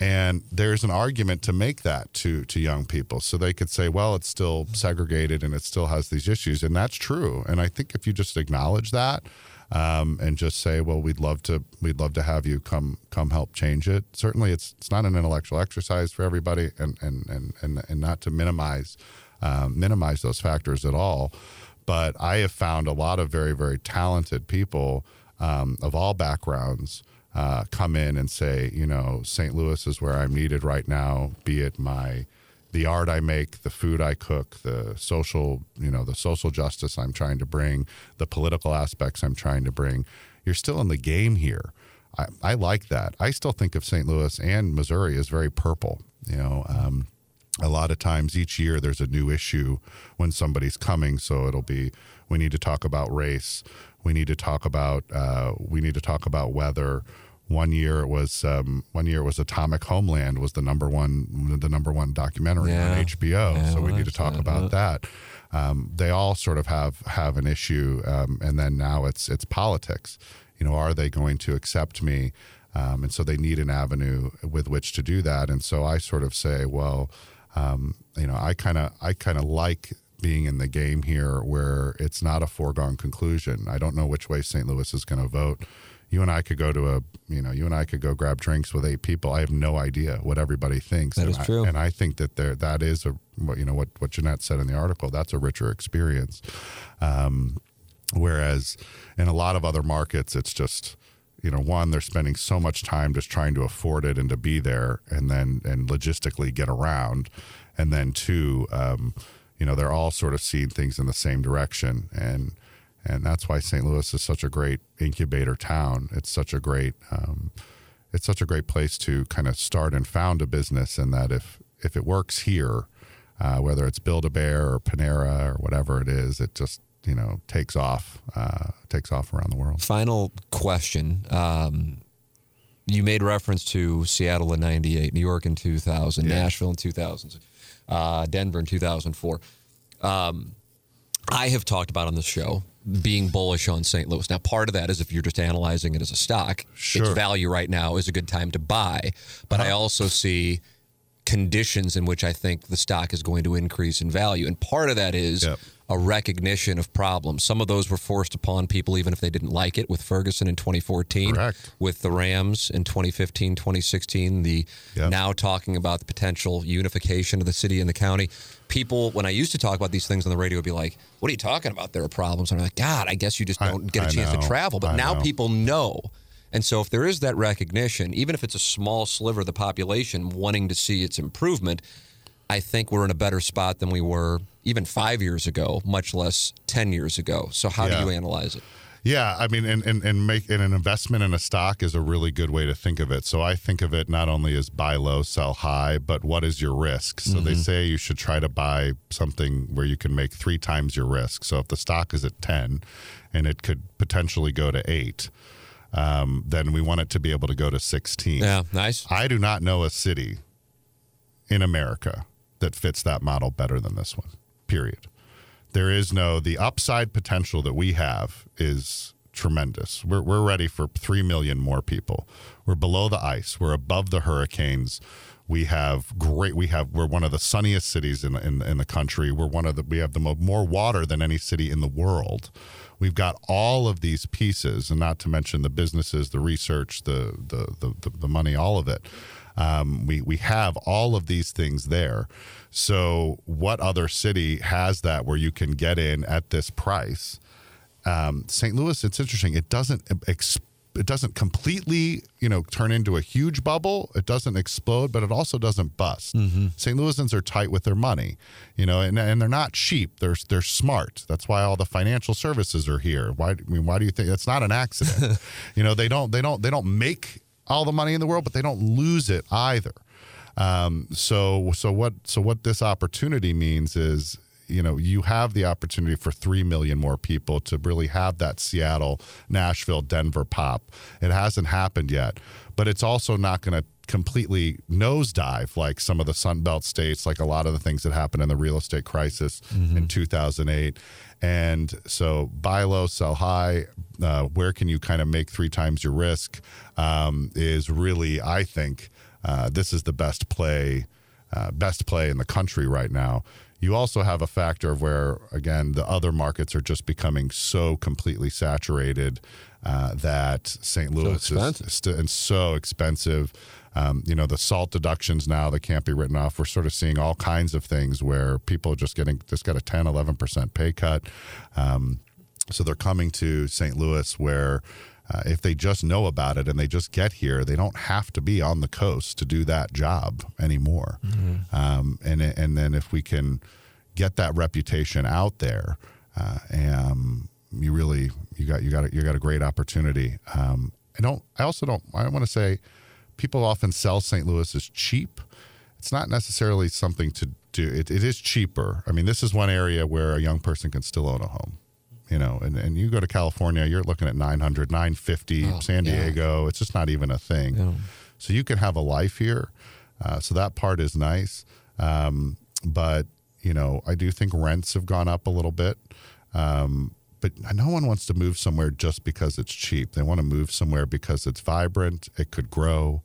And there's an argument to make that to to young people, so they could say, "Well, it's still segregated and it still has these issues," and that's true. And I think if you just acknowledge that um, and just say, "Well, we'd love to we'd love to have you come come help change it," certainly it's it's not an intellectual exercise for everybody, and and and and, and not to minimize um, minimize those factors at all. But I have found a lot of very very talented people um, of all backgrounds uh, come in and say, you know, St. Louis is where I'm needed right now, be it my the art I make, the food I cook, the social, you know, the social justice I'm trying to bring, the political aspects I'm trying to bring. You're still in the game here. I, I like that. I still think of St. Louis and Missouri as very purple. You know, um, a lot of times each year there's a new issue when somebody's coming. So it'll be we need to talk about race. We need to talk about uh, we need to talk about weather. One year it was um, one year it was Atomic Homefront was the number one the number one documentary Yeah. on HBO. Yeah, so we need to talk that, about that. Um, they all sort of have have an issue, um, and then now it's it's politics. You know, are they going to accept me? Um, and so they need an avenue with which to do that. And so I sort of say, well, um, you know, I kind of I kind of like being in the game here where it's not a foregone conclusion. I don't know which way St. Louis is going to vote. You and I could go to a, you know, you and I could go grab drinks with eight people. I have no idea what everybody thinks. That and is I, true. And I think that there that is a, what you know what what Jeannette said in the article. That's a richer experience. Um, Whereas in a lot of other markets, it's just you know one they're spending so much time just trying to afford it and to be there and then and logistically get around and then two um, you know they're all sort of seeing things in the same direction and and that's why St. Louis is such a great incubator town. It's such a great um, it's such a great place to kind of start and found a business, and that if if it works here, uh, whether it's Build a Bear or Panera or whatever it is, it just you know takes off uh, takes off around the world. Final question. Um, you made reference to Seattle in '98, New York in 2000, Yeah. Nashville in 2000, uh, Denver in 2004. Um, I have talked about on this show being bullish on St. Louis. Now, part of that is if you're just analyzing it as a stock, its value right now is a good time to buy. But I uh-huh. also see conditions in which I think the stock is going to increase in value. And part of that is Yep. A recognition of problems. Some of those were forced upon people even if they didn't like it with Ferguson in 2014, Correct. with the Rams in 2015, 2016, the Yep. now talking about the potential unification of the city and the county. People, when I used to talk about these things on the radio, would be like, What are you talking about? There are problems. And I'm like, God, I guess you just don't get a I chance know. to travel. But I now know. people know. And so, if there is that recognition, even if it's a small sliver of the population wanting to see its improvement, I think we're in a better spot than we were even five years ago, much less 10 years ago. So, how Yeah. do you analyze it? Yeah, I mean, and, and, and make and an investment in a stock is a really good way to think of it. So I think of it not only as buy low, sell high, but what is your risk? So they say you should try to buy something where you can make three times your risk. So if the stock is at ten, and it could potentially go to eight, um, then we want it to be able to go to sixteen. Yeah, nice. I do not know a city in America that fits that model better than this one. Period. There is no the upside potential that we have is tremendous. We're we're ready for three million more people. We're below the ice. We're above the hurricanes. We have great. We have. We're one of the sunniest cities in in, in the country. We're one of the. We have the mo- more water than any city in the world. We've got all of these pieces, and not to mention the businesses, the research, the the the, the, the money, all of it. Um, we we have all of these things there. So, what other city has that where you can get in at this price? Um, St. Louis, it's interesting. It doesn't ex- it doesn't completely you know turn into a huge bubble. It doesn't explode, but it also doesn't bust. St. Louisans are tight with their money, you know, and, and they're not cheap. They're they're smart. That's why all the financial services are here. Why I mean, why do you think that's not an accident? *laughs* you know, they don't they don't they don't make all the money in the world, but they don't lose it either. Um, so so what so what this opportunity means is you know you have the opportunity for three million more people to really have that Seattle, Nashville, Denver pop. It hasn't happened yet, but it's also not going to completely nosedive like some of the Sun Belt states, like a lot of the things that happened in the real estate crisis in 2008. And so buy low, sell high. Uh, where can you kind of make three times your risk? Um, is really, I think, uh, this is the best play, uh, best play in the country right now. You also have a factor of where, again, the other markets are just becoming so completely saturated uh, that St. Louis expensive. is st- and so expensive. Um, you know, the salt deductions now that can't be written off. We're sort of seeing all kinds of things where people are just getting just got a 10, 11% pay cut. Um, so they're coming to St. Louis where uh, if they just know about it and they just get here, they don't have to be on the coast to do that job anymore. Um, and and then if we can get that reputation out there, uh, um, you really you got you got a, you got a great opportunity. Um, I don't. I also don't. I want to say people often sell St. Louis as cheap. It's not necessarily something to do. It, it is cheaper. I mean, this is one area where a young person can still own a home. You know, and, and you go to California, you're looking at 900, 950, Oh, San yeah. Diego. It's just not even a thing. So you can have a life here. Uh, so that part is nice. Um, but, you know, I do think rents have gone up a little bit. Um, but no one wants to move somewhere just because it's cheap. They want to move somewhere because it's vibrant, it could grow,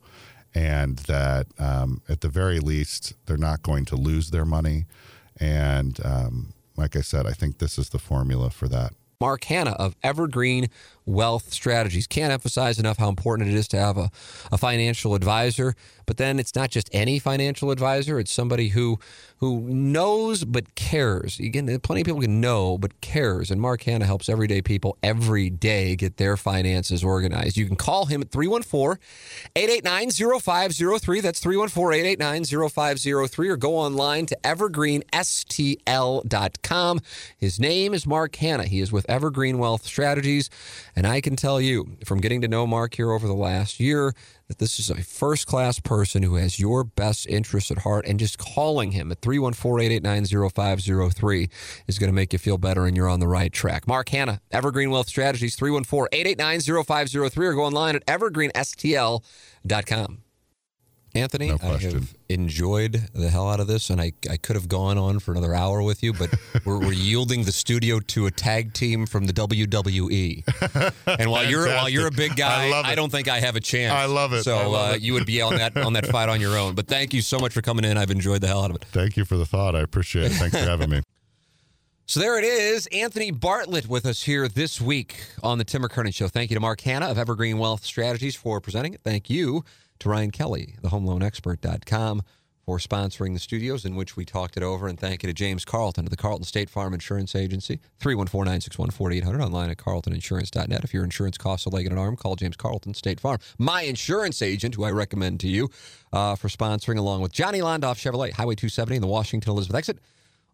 and that um, at the very least, they're not going to lose their money. And um, like I said, I think this is the formula for that. Mark Hannah of Evergreen Wealth Strategies. Can't emphasize enough how important it is to have a, a financial advisor. But then it's not just any financial advisor; it's somebody who who knows but cares. Again, plenty of people can know but cares, and Mark Hannah helps everyday people every day get their finances organized. You can call him at 314-889-0503. That's 314-889-0503 or go online to evergreenstl.com. His name is Mark Hannah. He is with Evergreen Wealth Strategies, and I can tell you from getting to know Mark here over the last year that this is a first class person who has your best interests at heart. And just calling him at 314 889 0503 is going to make you feel better and you're on the right track. Mark Hannah, Evergreen Wealth Strategies, 314 889 0503 or go online at evergreenstl.com. Anthony, No I have enjoyed the hell out of this, and I, I could have gone on for another hour with you, but *laughs* we're, we're yielding the studio to a tag team from the WWE. *laughs* And while you're while you're a big guy, I love it. don't think I have a chance. I love it. So love uh, it. you would be on that on that *laughs* fight on your own. But thank you so much for coming in. I've enjoyed the hell out of it. Thank you for the thought. I appreciate it. Thanks for having me. So there it is, Anthony Bartlett with us here this week on the Tim McKernan Show. Thank you to Mark Hannah of Evergreen Wealth Strategies for presenting it. Thank you to Ryan Kelley, thehomeloanexpert.com, for sponsoring the studios in which we talked it over. And thank you to James Carlton of the Carlton State Farm Insurance Agency, 314-961-4800, online at carltoninsurance.net. If your insurance costs a leg and an arm, call James Carlton State Farm, my insurance agent, who I recommend to you uh, for sponsoring, along with Johnny Londoff Chevrolet, Highway 270 and the Washington Elizabeth exit.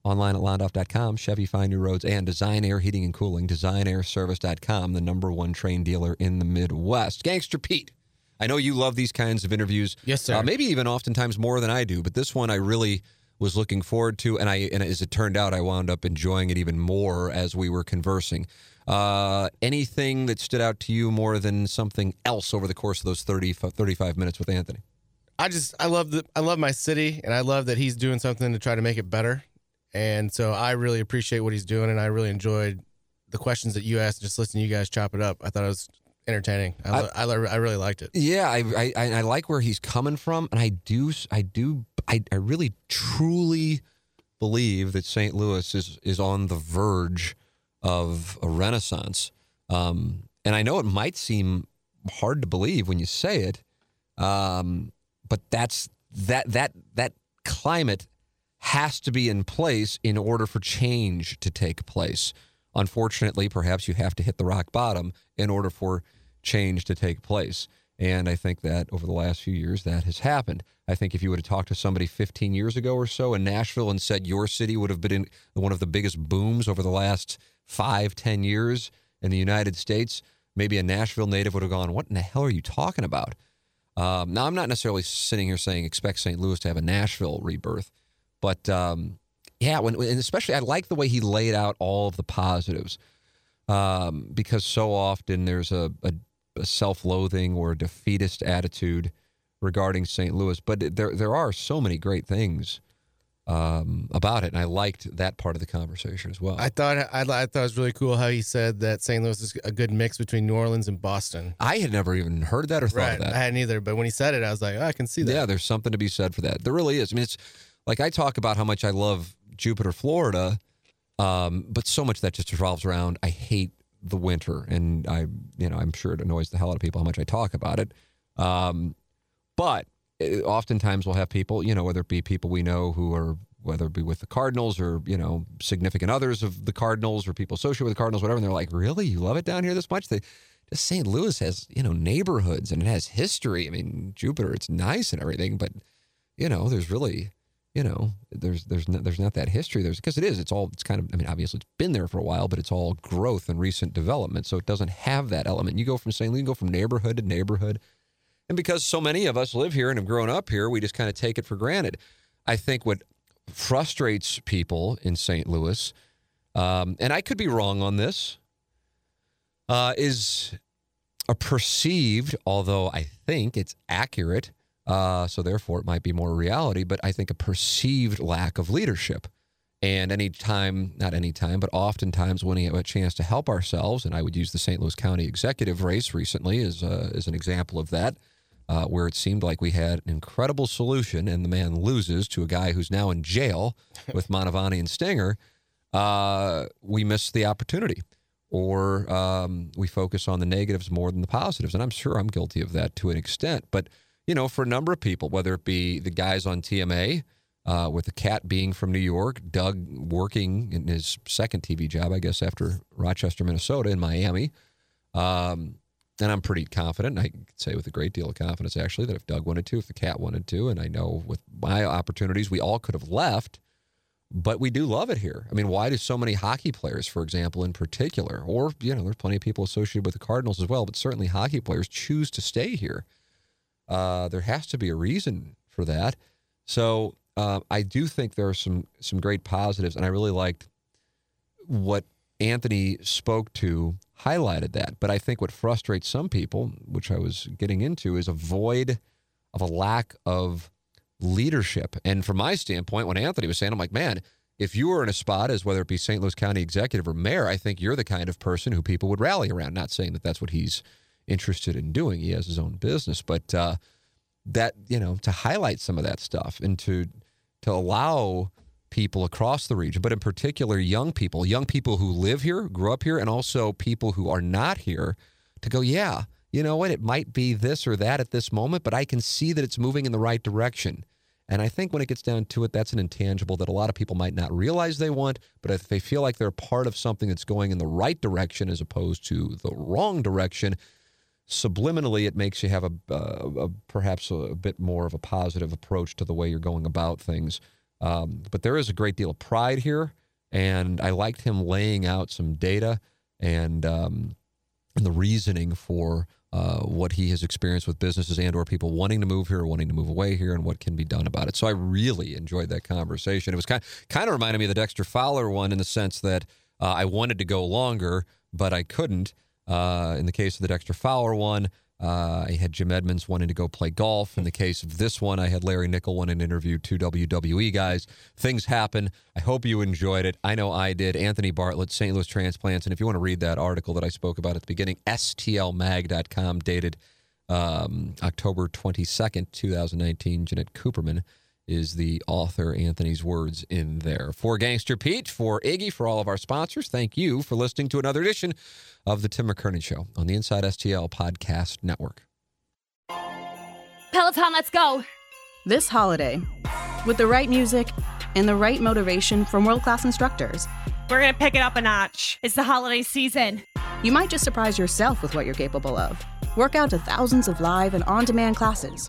Online at londoff.com, Chevy Find New Roads, and Design Aire Heating and Cooling, designaireservice.com, the number one Trane dealer in the Midwest. Gangster Pete, I know you love these kinds of interviews. Yes, sir. Uh, maybe even oftentimes more than I do, but this one I really was looking forward to, and I and as it turned out, I wound up enjoying it even more as we were conversing. Uh, anything that stood out to you more than something else over the course of those 30, 35 minutes with Anthony? I just I love the I love my city and I love that he's doing something to try to make it better. And so I really appreciate what he's doing and I really enjoyed the questions that you asked just listening to you guys chop it up. I thought it was entertaining. I lo- I, I really liked it. Yeah, I, I I I like where he's coming from, and I do I do I, I really truly believe that St. Louis is is on the verge of a renaissance. Um, and I know it might seem hard to believe when you say it, um, but that's that that that climate has to be in place in order for change to take place. Unfortunately, perhaps you have to hit the rock bottom in order for change to take place. And I think that over the last few years, that has happened. I think if you would have talked to somebody 15 years ago or so in Nashville and said your city would have been in one of the biggest booms over the last five, 10 years in the United States, maybe a Nashville native would have gone, What in the hell are you talking about? Um, now, I'm not necessarily sitting here saying expect St. Louis to have a Nashville rebirth, but um, yeah, when, and especially I like the way he laid out all of the positives um, because so often there's a, a, a self-loathing or a defeatist attitude regarding St. Louis, but there there are so many great things um, about it, and I liked that part of the conversation as well. I thought I, I thought it was really cool how he said that St. Louis is a good mix between New Orleans and Boston. I had never even heard that or thought Right. of that. I hadn't either, but when he said it, I was like, oh, I can see that. Yeah, there's something to be said for that. There really is. I mean, it's like I talk about how much I love Jupiter, Florida, um, but so much that just revolves around I hate the winter, and I, you know, I'm sure it annoys the hell out of people how much I talk about it. Um, but uh, oftentimes we'll have people, you know, whether it be people we know who are whether it be with the Cardinals or you know significant others of the Cardinals or people associated with the Cardinals, whatever. And they're like, "Really, you love it down here this much?" They, just St. Louis has you know neighborhoods and it has history. I mean, Jupiter, it's nice and everything, but you know, there's really, you know, there's there's not, there's not that history. There's because it is. It's all. It's kind of. I mean, obviously, it's been there for a while, but it's all growth and recent development. So it doesn't have that element. You go from. Louis, you go from neighborhood to neighborhood, and because so many of us live here and have grown up here, we just kind of take it for granted. I think what frustrates people in St. Louis, um, and I could be wrong on this, uh, is a perceived, although I think it's accurate, uh, so therefore it might be more reality, but I think a perceived lack of leadership. And anytime, not anytime, but oftentimes when we have a chance to help ourselves, and I would use the St. Louis County executive race recently as, uh, as an example of that, uh, where it seemed like we had an incredible solution and the man loses to a guy who's now in jail *laughs* with Mantovani and Stenger, uh, we miss the opportunity or um, we focus on the negatives more than the positives. And I'm sure I'm guilty of that to an extent. But you know, for a number of people, whether it be the guys on TMA, uh, with the cat being from New York, Doug working in his second TV job, I guess, after Rochester, Minnesota, in Miami. Um, and I'm pretty confident, I can say with a great deal of confidence, actually, that if Doug wanted to, if the cat wanted to, and I know with my opportunities, we all could have left, but we do love it here. I mean, why do so many hockey players, for example, in particular, or, you know, there's plenty of people associated with the Cardinals as well, but certainly hockey players choose to stay here? Uh, there has to be a reason for that. So uh, I do think there are some some great positives, and I really liked what Anthony spoke to highlighted that. But I think what frustrates some people, which I was getting into, is a void of a lack of leadership. And from my standpoint, when Anthony was saying, I'm like, man, if you were in a spot as whether it be St. Louis County executive or mayor, I think you're the kind of person who people would rally around. Not saying that that's what he's interested in doing. He has his own business, but uh, that you know to highlight some of that stuff and to to allow people across the region, but in particular young people, young people who live here, grew up here, and also people who are not here, to go, yeah, you know what, it might be this or that at this moment, but I can see that it's moving in the right direction. And I think when it gets down to it, that's an intangible that a lot of people might not realize they want, but if they feel like they're part of something that's going in the right direction as opposed to the wrong direction, subliminally it makes you have a, a, a perhaps a, a, bit more of a positive approach to the way you're going about things. Um, but there is a great deal of pride here, and I liked him laying out some data and um, and the reasoning for uh, what he has experienced with businesses and or people wanting to move here or wanting to move away here and what can be done about it. So I really enjoyed that conversation. It was kind kind of reminded me of the Dexter Fowler one in the sense that uh, I wanted to go longer, but I couldn't. Uh, in the case of the Dexter Fowler one, uh, I had Jim Edmonds wanting to go play golf. In the case of this one, I had Larry Nickel wanting to interview two WWE guys. Things happen. I hope you enjoyed it. I know I did. Anthony Bartlett, St. Louis Transplants. And if you want to read that article that I spoke about at the beginning, stlmag.com, dated um, October 22nd, 2019, Jeannette Cooperman is the author, Anthony's words in there. For Gangster Pete, for Iggy, for all of our sponsors, thank you for listening to another edition of The Tim McKernan Show on the Inside STL Podcast Network. Peloton, let's go. This holiday, with the right music and the right motivation from world class instructors, we're going to pick it up a notch. It's the holiday season. You might just surprise yourself with what you're capable of. Work out to thousands of live and on demand classes,